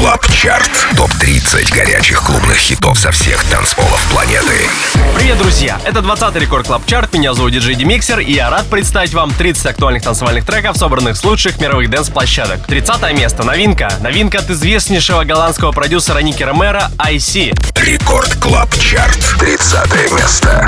Club Chart. Топ-30 горячих клубных хитов со всех танцполов планеты. Привет, друзья! Это 20-й Record Club Chart. Меня зовут Диджей Демиксер, и я рад представить вам 30 актуальных танцевальных треков, собранных с лучших мировых dance -площадок. 30 место. Новинка. Новинка от известнейшего голландского продюсера Nicky Romero I See. Record Club Chart. 30 место.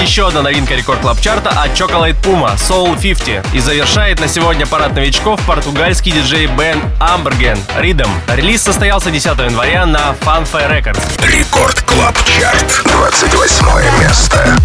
Еще одна новинка Record Club Chart а от Chocolate Puma Soul 50. И завершает на сегодня парад новичков португальский диджей Ben Ambergen Freedom. Релиз состоялся 10 января на Funfair Records. Record Club Chart. 28 место.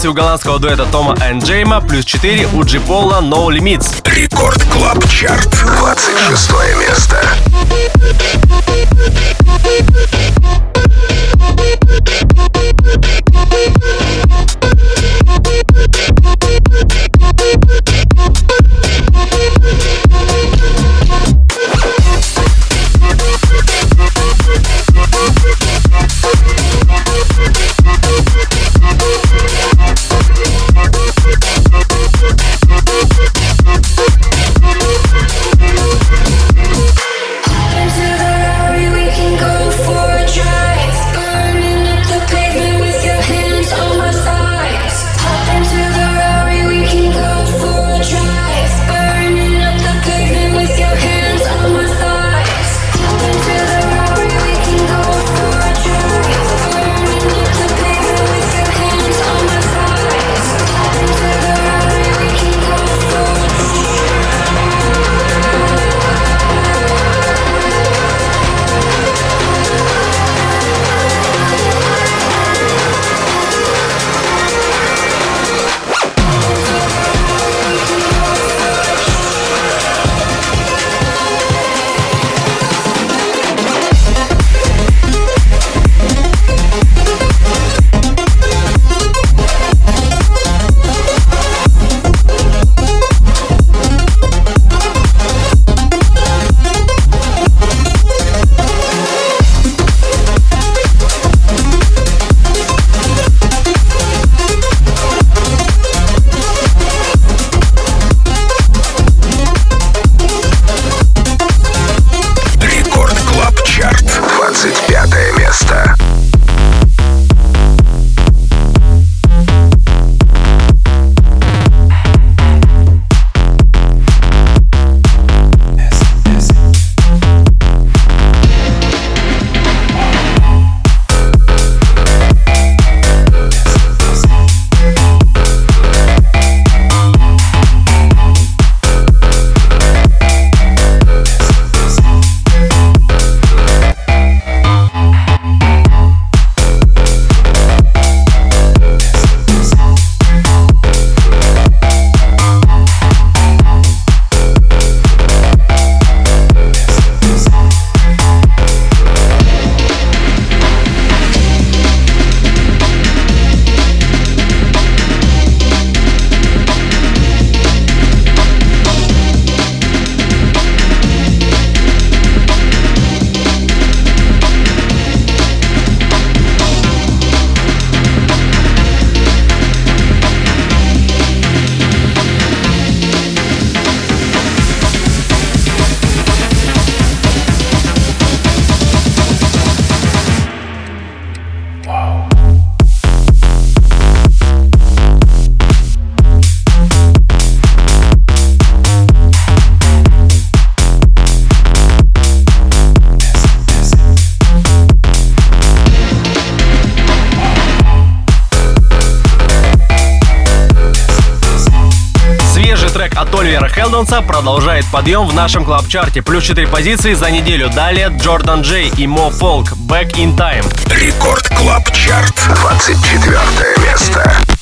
позиции у голландского дуэта Тома и Джейма, плюс 4 у Джи Пола No Limits. Record Club Chart, 26 место. Баунса продолжает подъем в нашем Club Chart е. Плюс 4 позиции за неделю. Далее Jordan Jay и Mo Falk «Back in Time». Record Club Chart, 24 место.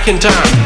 back in time.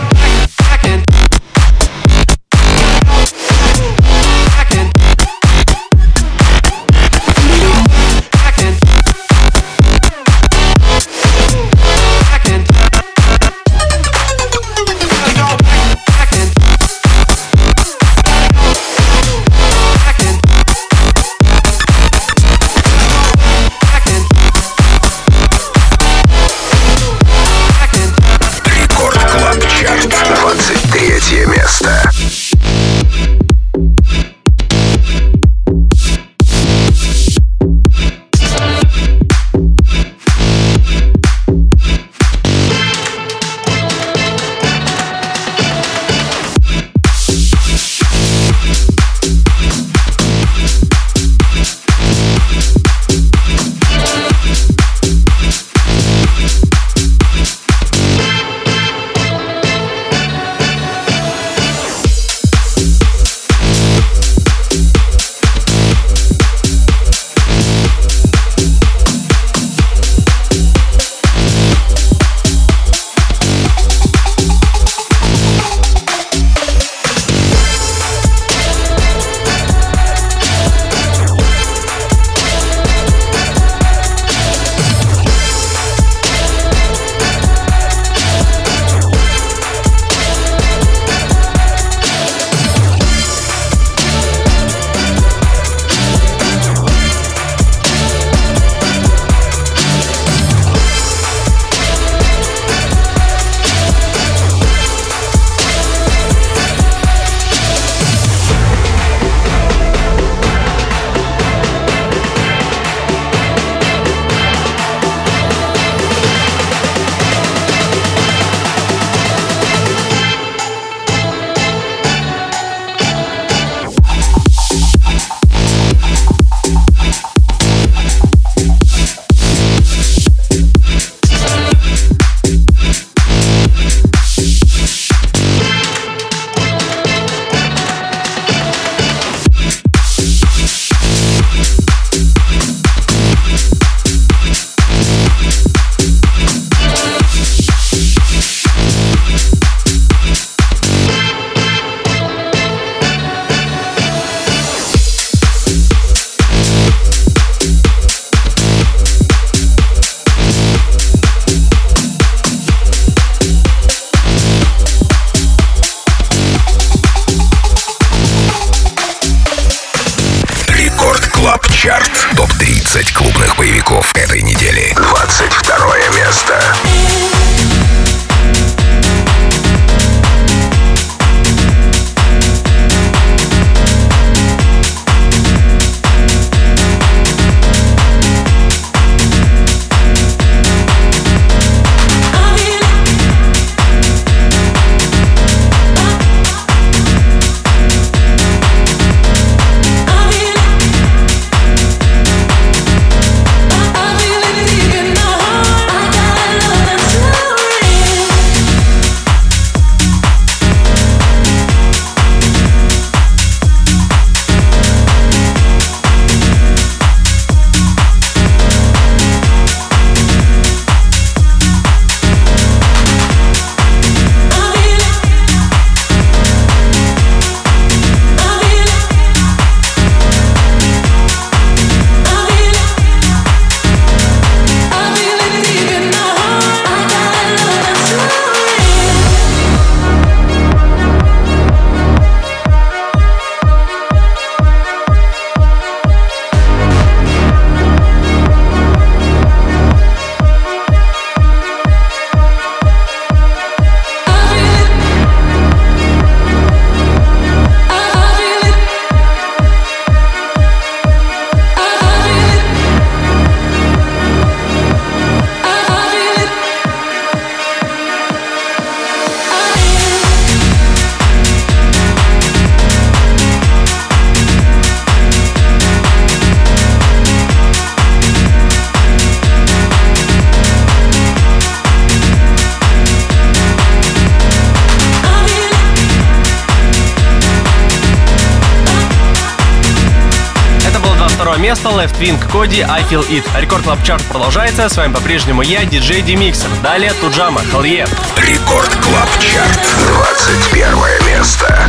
22 места Left Wing Коди I Feel It. Рекорд Клаб Чарт продолжается. С вами по-прежнему я, диджей Демиксер. Далее Туджама, Хелле. Рекорд Клаб Чарт, 21 место.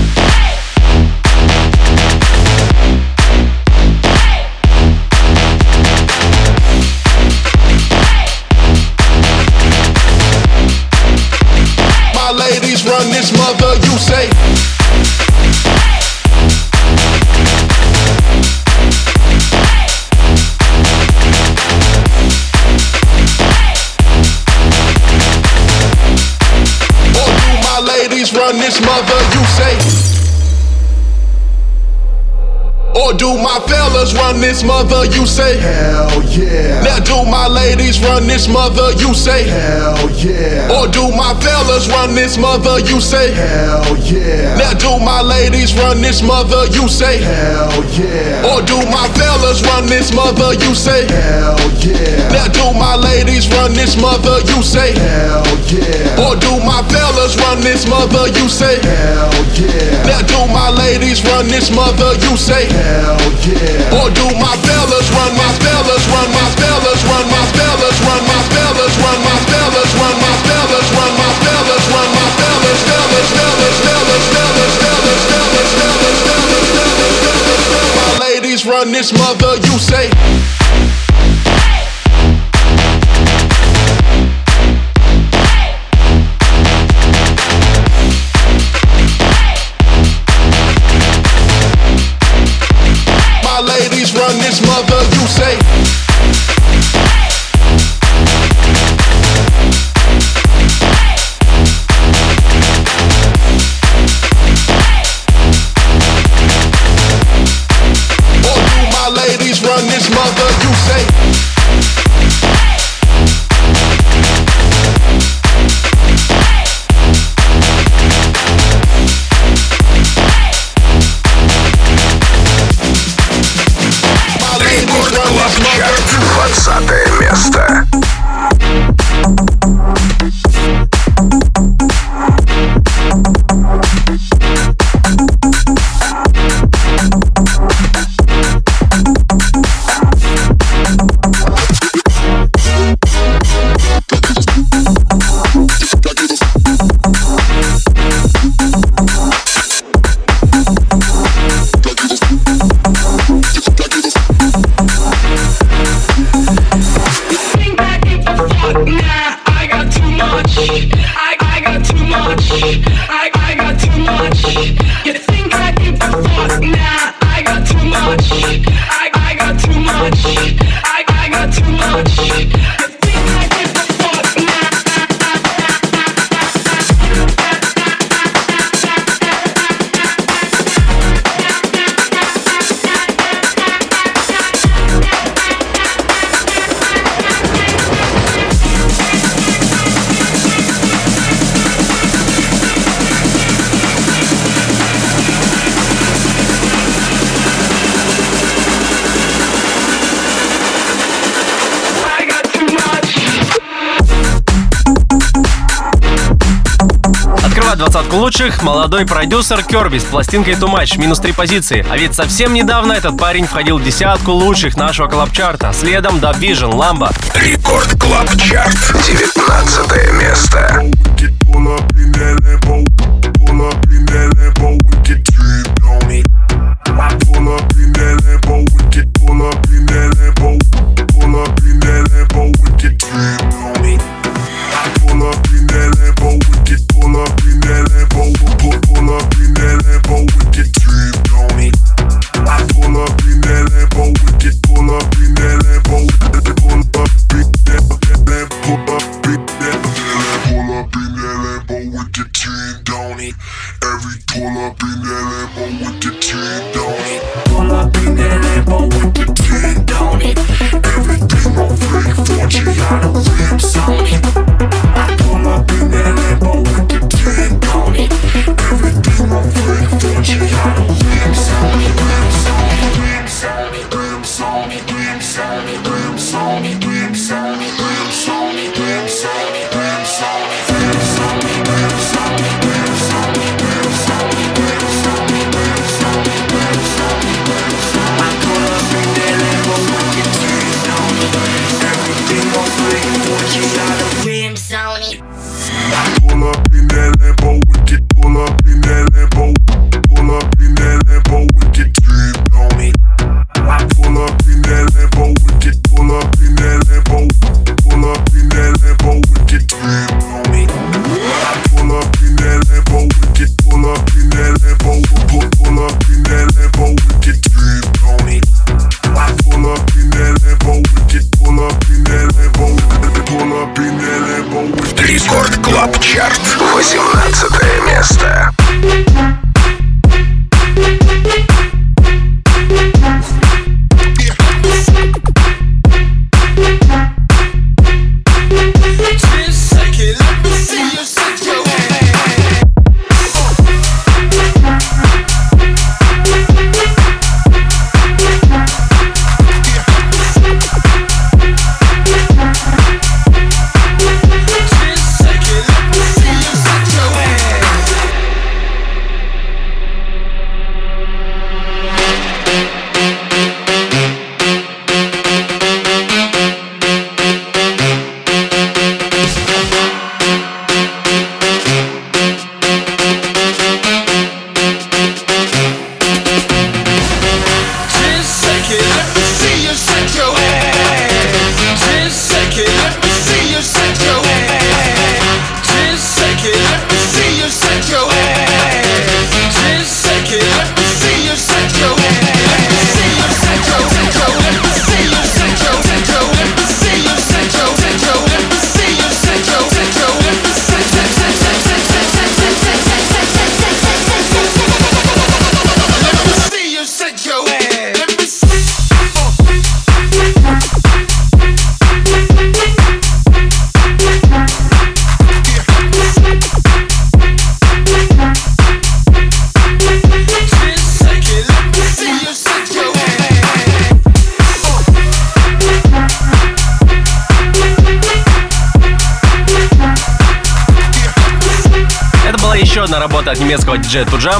My ladies run this mother, you say. This mother, you say. Do my fellas run this mother, you say? Hell yeah. Now do my ladies run this mother, you say? Hell yeah. Or do my fellas run this mother, you say? Hell yeah. Now do my ladies run this mother, you say? Hell yeah. Or do my fellas run this mother, you say? Hell yeah. Now do my ladies run this mother, you say? Hell yeah. Or do my fellas run this mother, you say? Hell yeah. Now do my ladies run this mother, you say? Hell or do my fellas run my spellers, run my run my run my run my run my run my run my лучших молодой продюсер Керби с пластинкой Too Much, минус три позиции. А ведь совсем недавно этот парень входил в десятку лучших нашего club chart а. Следом Dub Vision, Lambo. Record Club Chart, 19 место.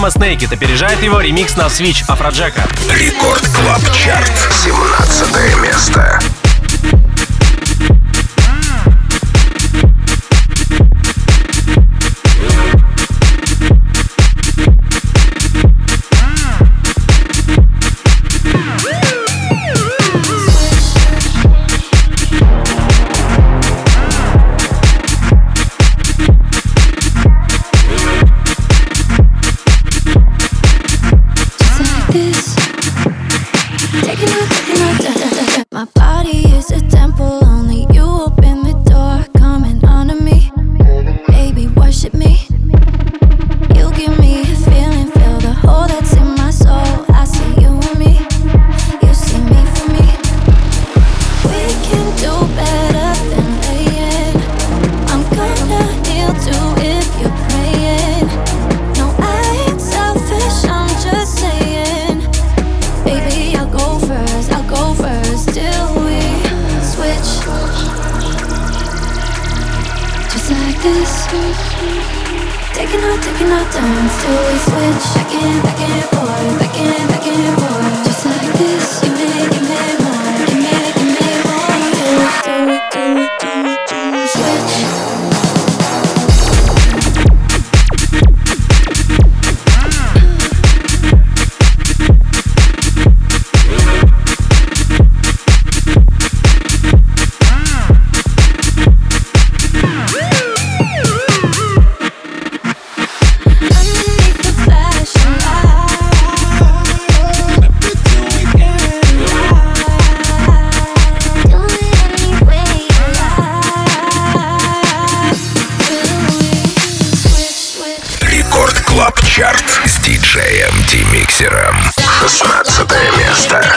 Мама Снейкит опережает его ремикс на Switch Афроджека. Рекорд Клаб Чарт, 17 место. диджеем Демиксером. 16 место.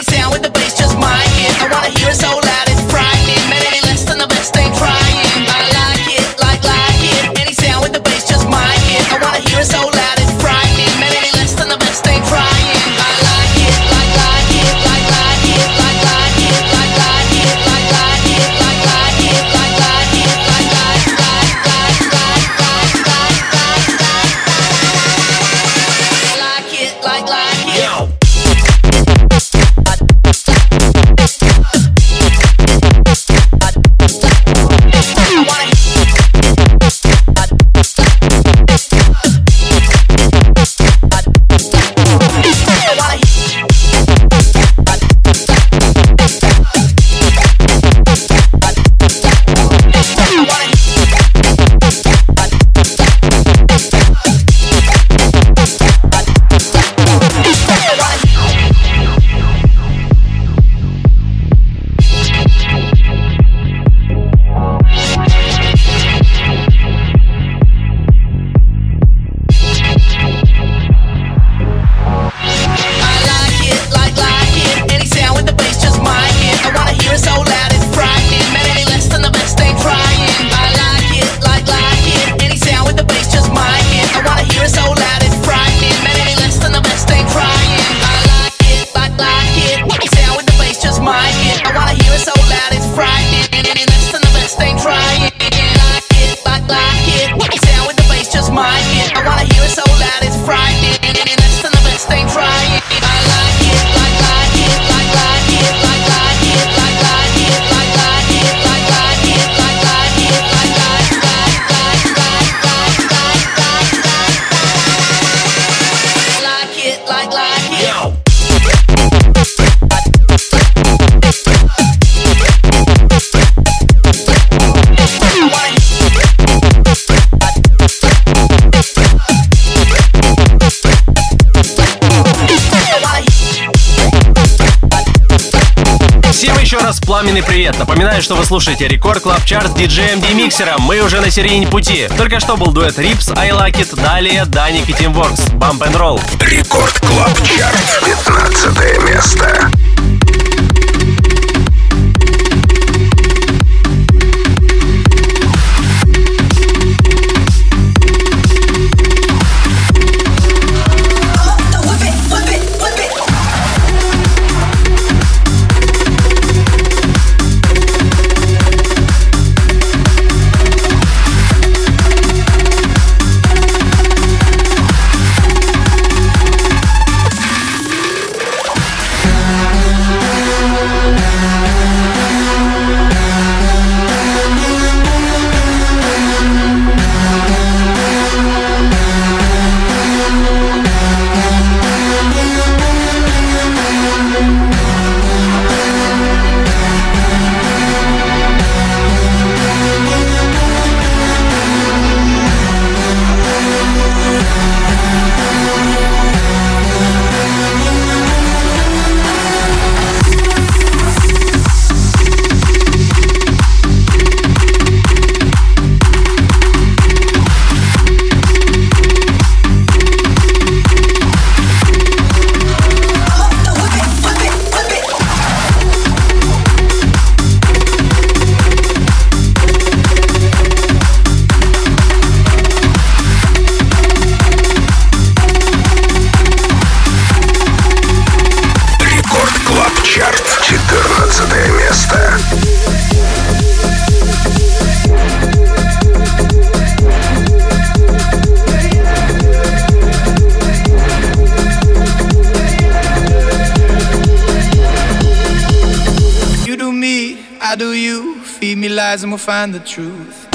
Пламенный привет. Напоминаю, что вы слушаете Record Club Chart с диджеем Демиксером. Мы уже на середине пути. Только что был дуэт Рипс, I Like It, далее Dannic и Teamworx, Bump and Roll. Record Club Chart. 15 место. Find the truth.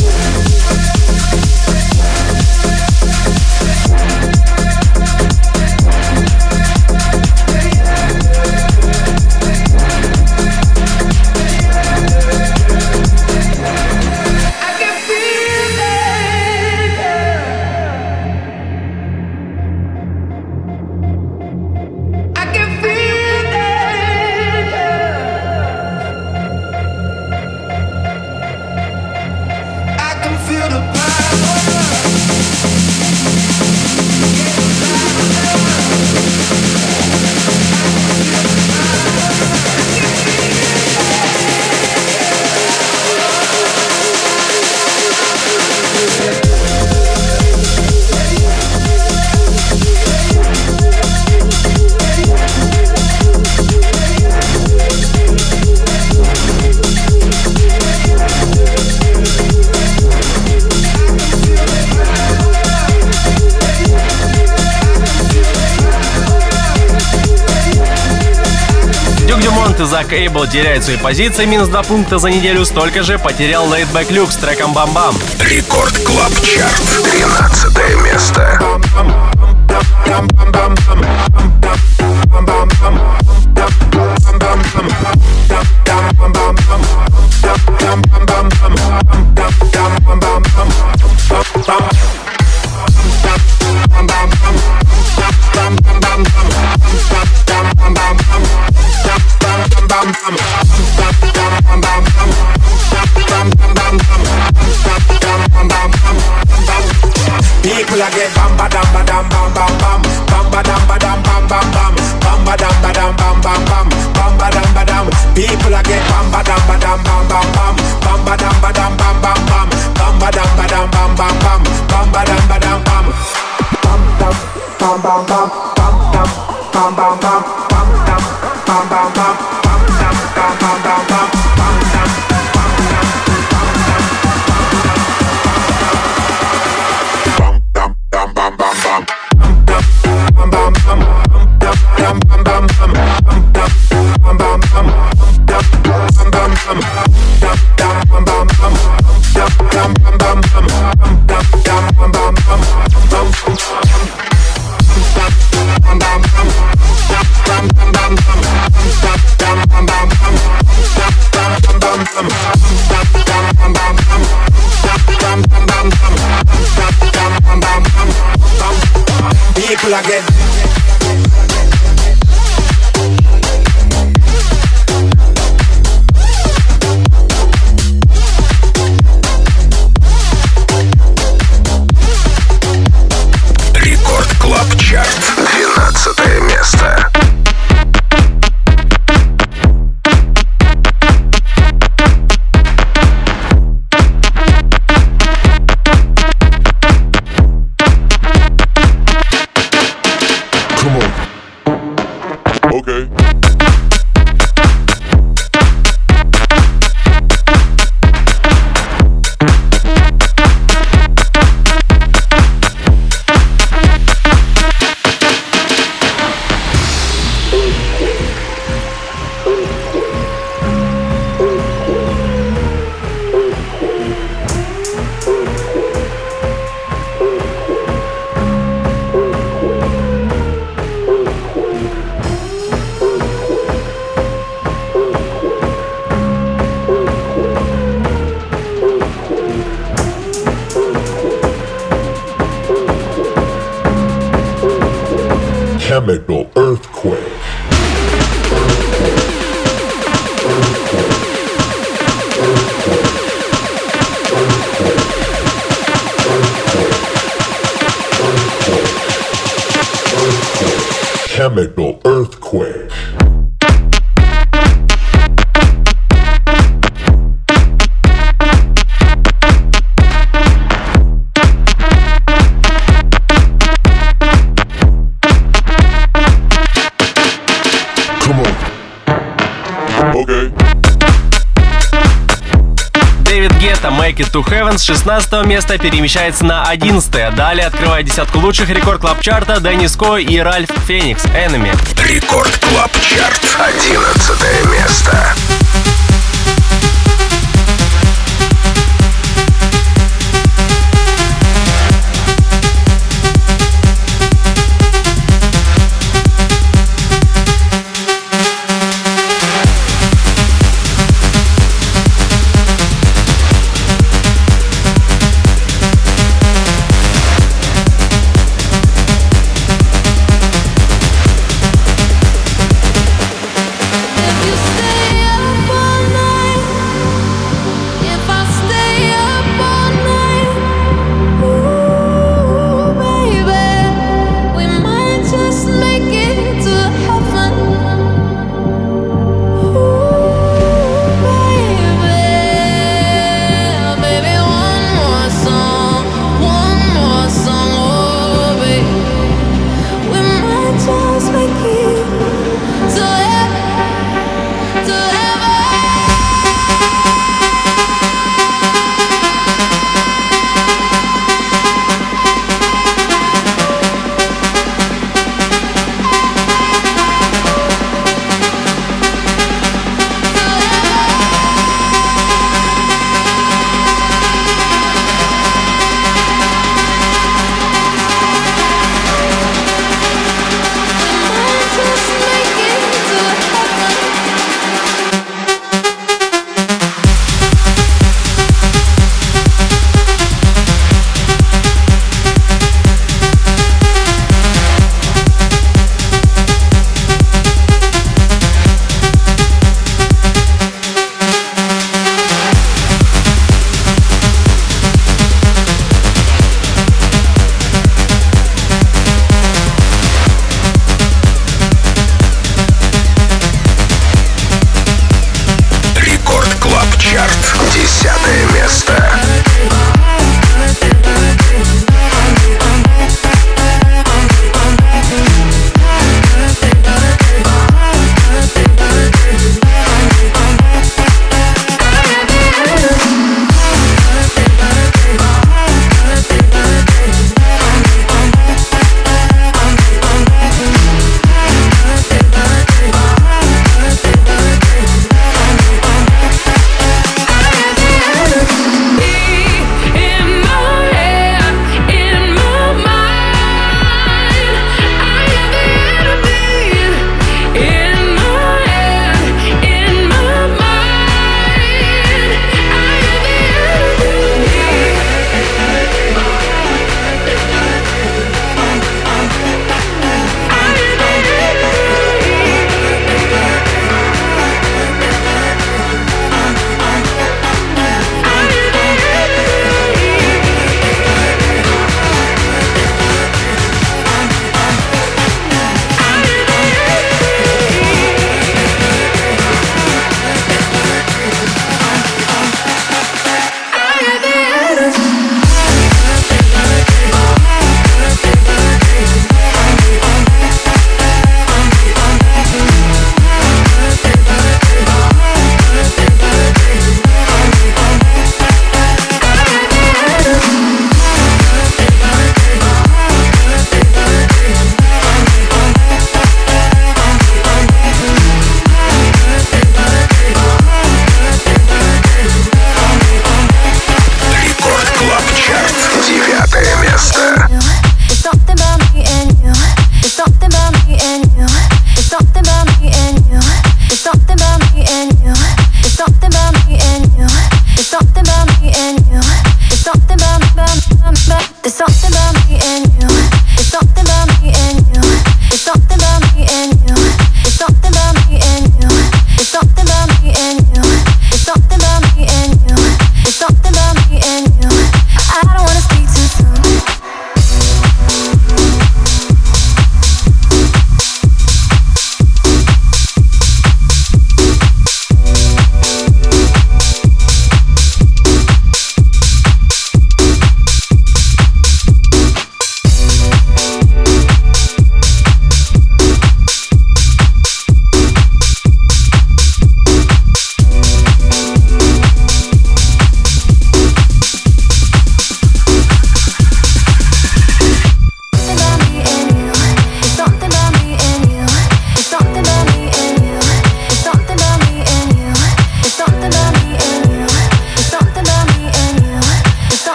Эйбл теряют свои позиции, минус 2 пункта за неделю, столько же потерял Laidback Luke с треком «Bam Bam». Record Club Chart. 13 место. People a get bam ba dam ba dam bam bam bam. Bam ba dam ba dam bam bam bam. Bam ba dam ba dam bam bam bam. Bam ba dam. Ba dam People a get bam ba dam ba dam bam bam bam. Bam ba dam ba dam bam bam bam. Bam ba dam ba dam bam bam bam Chemical earthquake. It to Heaven с 16 места перемещается на 11 Далее открывает десятку лучших рекорд клаб чарта Деннис Ко и Ральф Феникс Enemy. Рекорд Клаб Чарт. 11 место.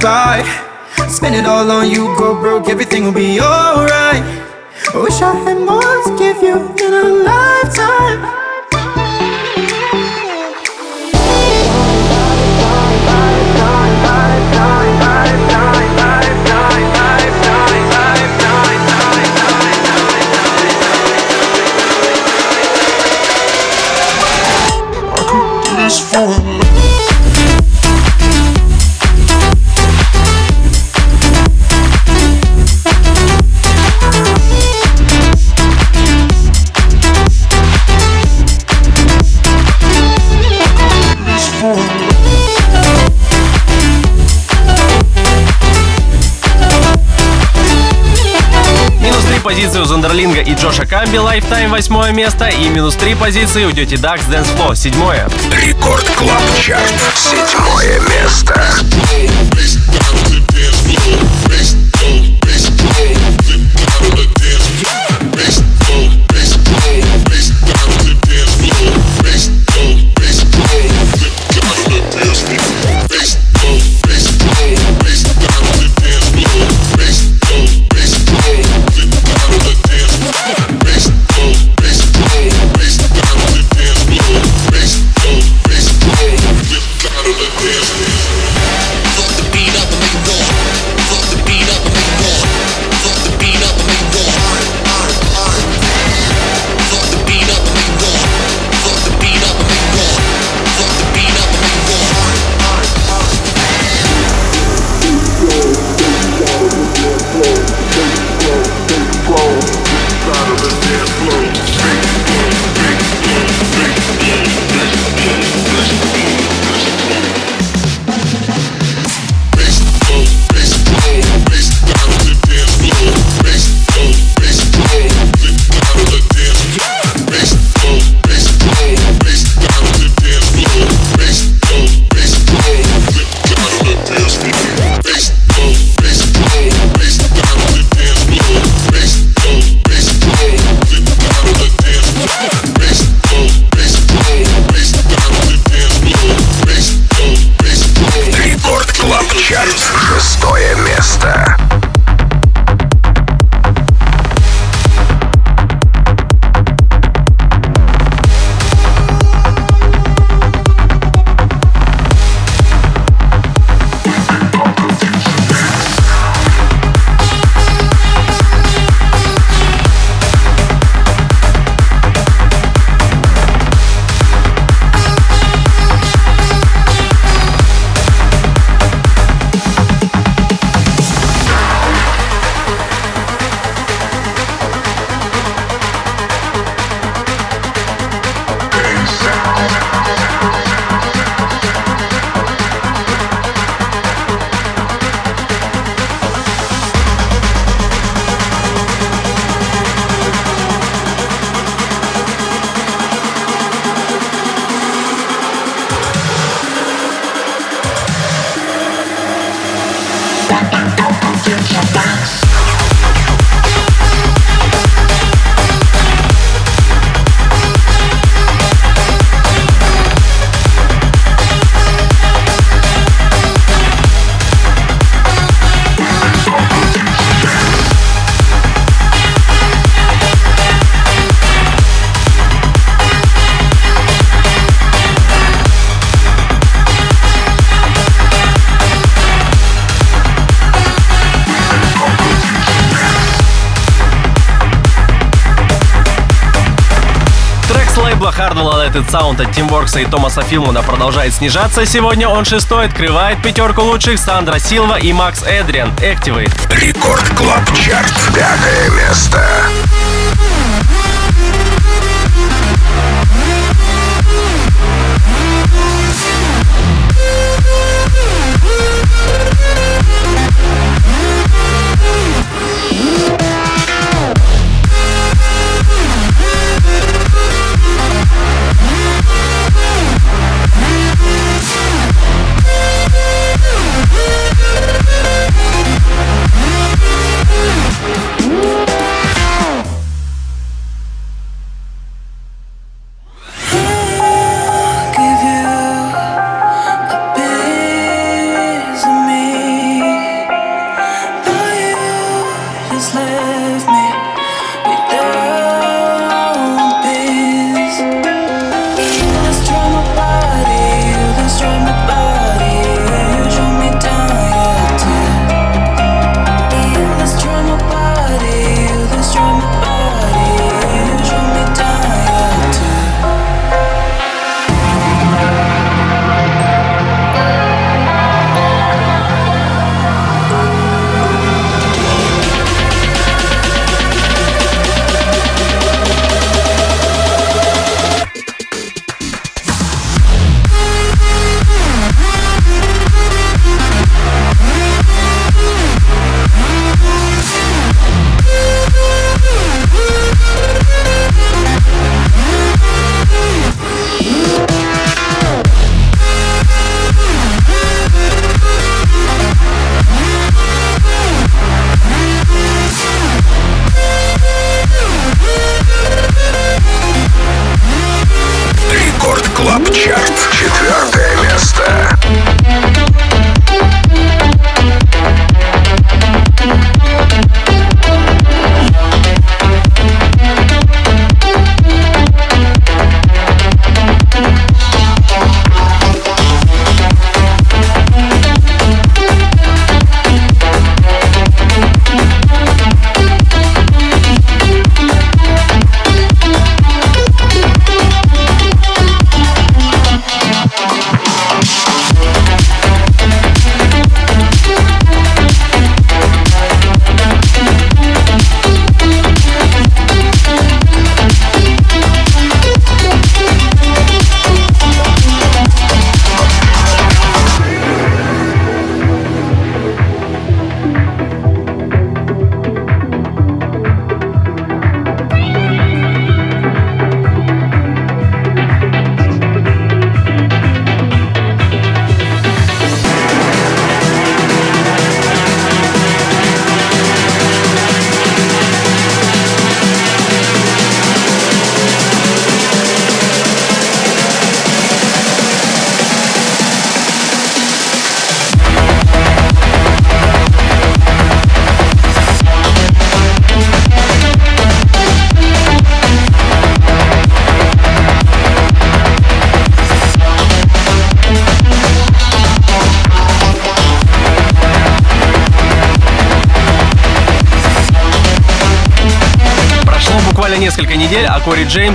Fly. Spend it all on you, go broke, everything will be alright. I wish I had more to give you in a lifetime. This Джоша Камби Lifetime восьмое место. И минус три позиции у Dirty Ducks Dance Floor седьмое. Record Club Chart. Седьмое место. It Sound от Teamworx а и Томаса Филмана продолжает снижаться. Сегодня он шестой открывает пятерку лучших Сандро Силва и Макс Эдриан. Activate. Record Club Chart. Пятое место.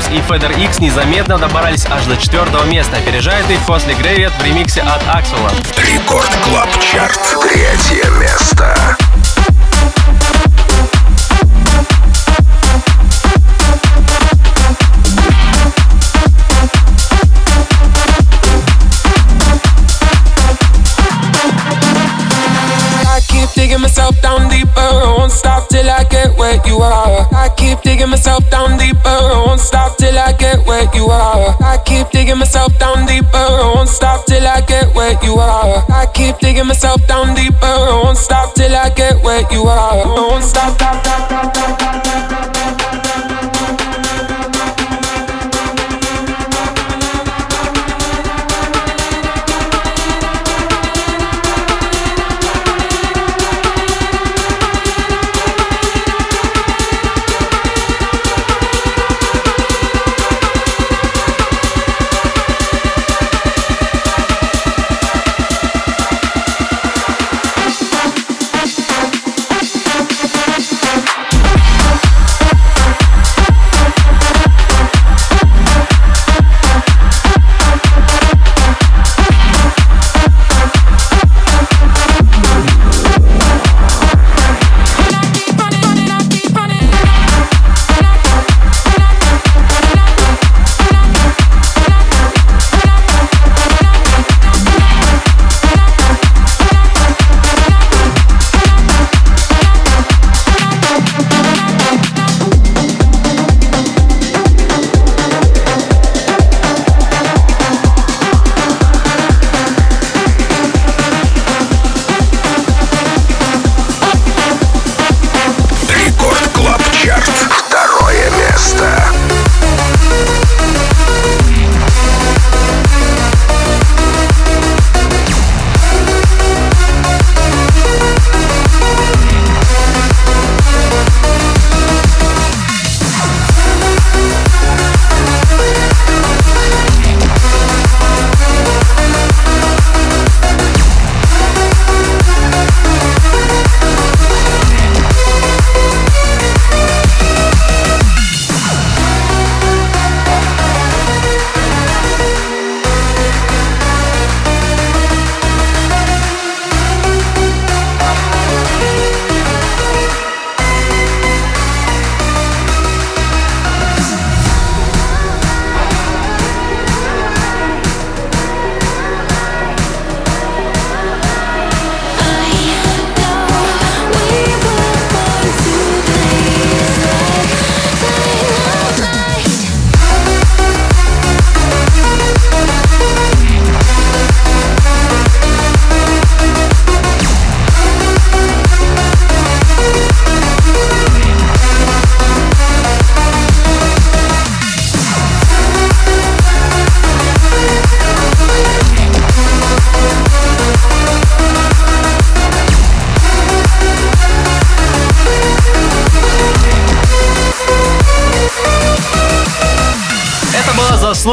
Джеймс и Федер Икс незаметно добрались аж до четвертого места. Опережает их после Грейвет в ремиксе от Аксвелла. Record Club Chart. Третье место. Digging myself down deeper. I won't stop till I get where you are. I keep digging myself down deeper. You are. I keep digging myself down deeper. I won't stop till I get where you are. I keep digging myself down deeper. I won't stop till I get where you are. I won't stop, stop, stop,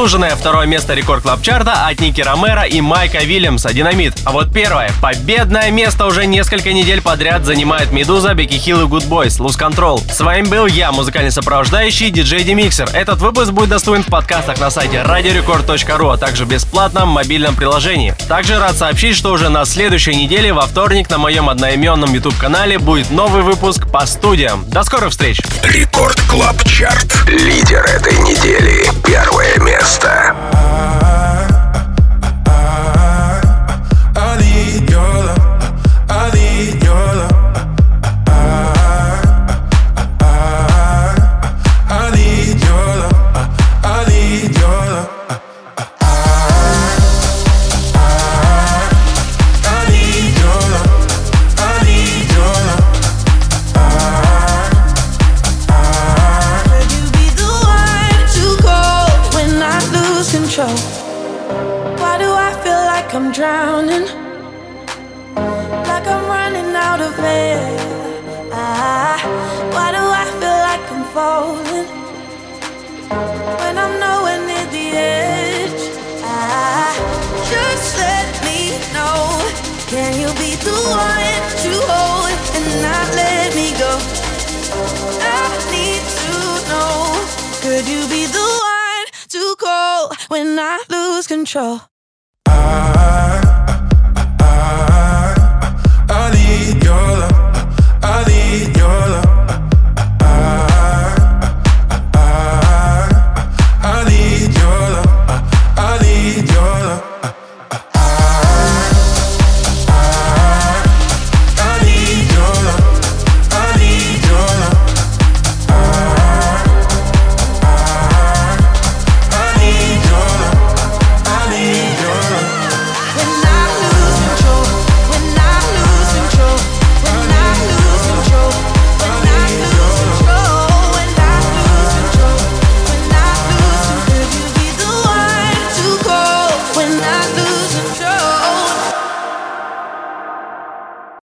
Заслуженное второе место Record Club Chart а от Ники Ромера и Майка Вильямса «Dynamite». А вот первое, победное место уже несколько недель подряд занимает Медуза, Бекки Хилл и Good Boys, Lose Control. С вами был я, музыкальный сопровождающий, диджей Демиксер. Этот выпуск будет доступен в подкастах на сайте radiorecord.ru, а также в бесплатном мобильном приложении. Также рад сообщить, что уже на следующей неделе, во вторник, на моем одноименном YouTube-канале будет новый выпуск по студиям. До скорых встреч! Record Club Чарт. Лидер этой недели. Первое место. Podcaster.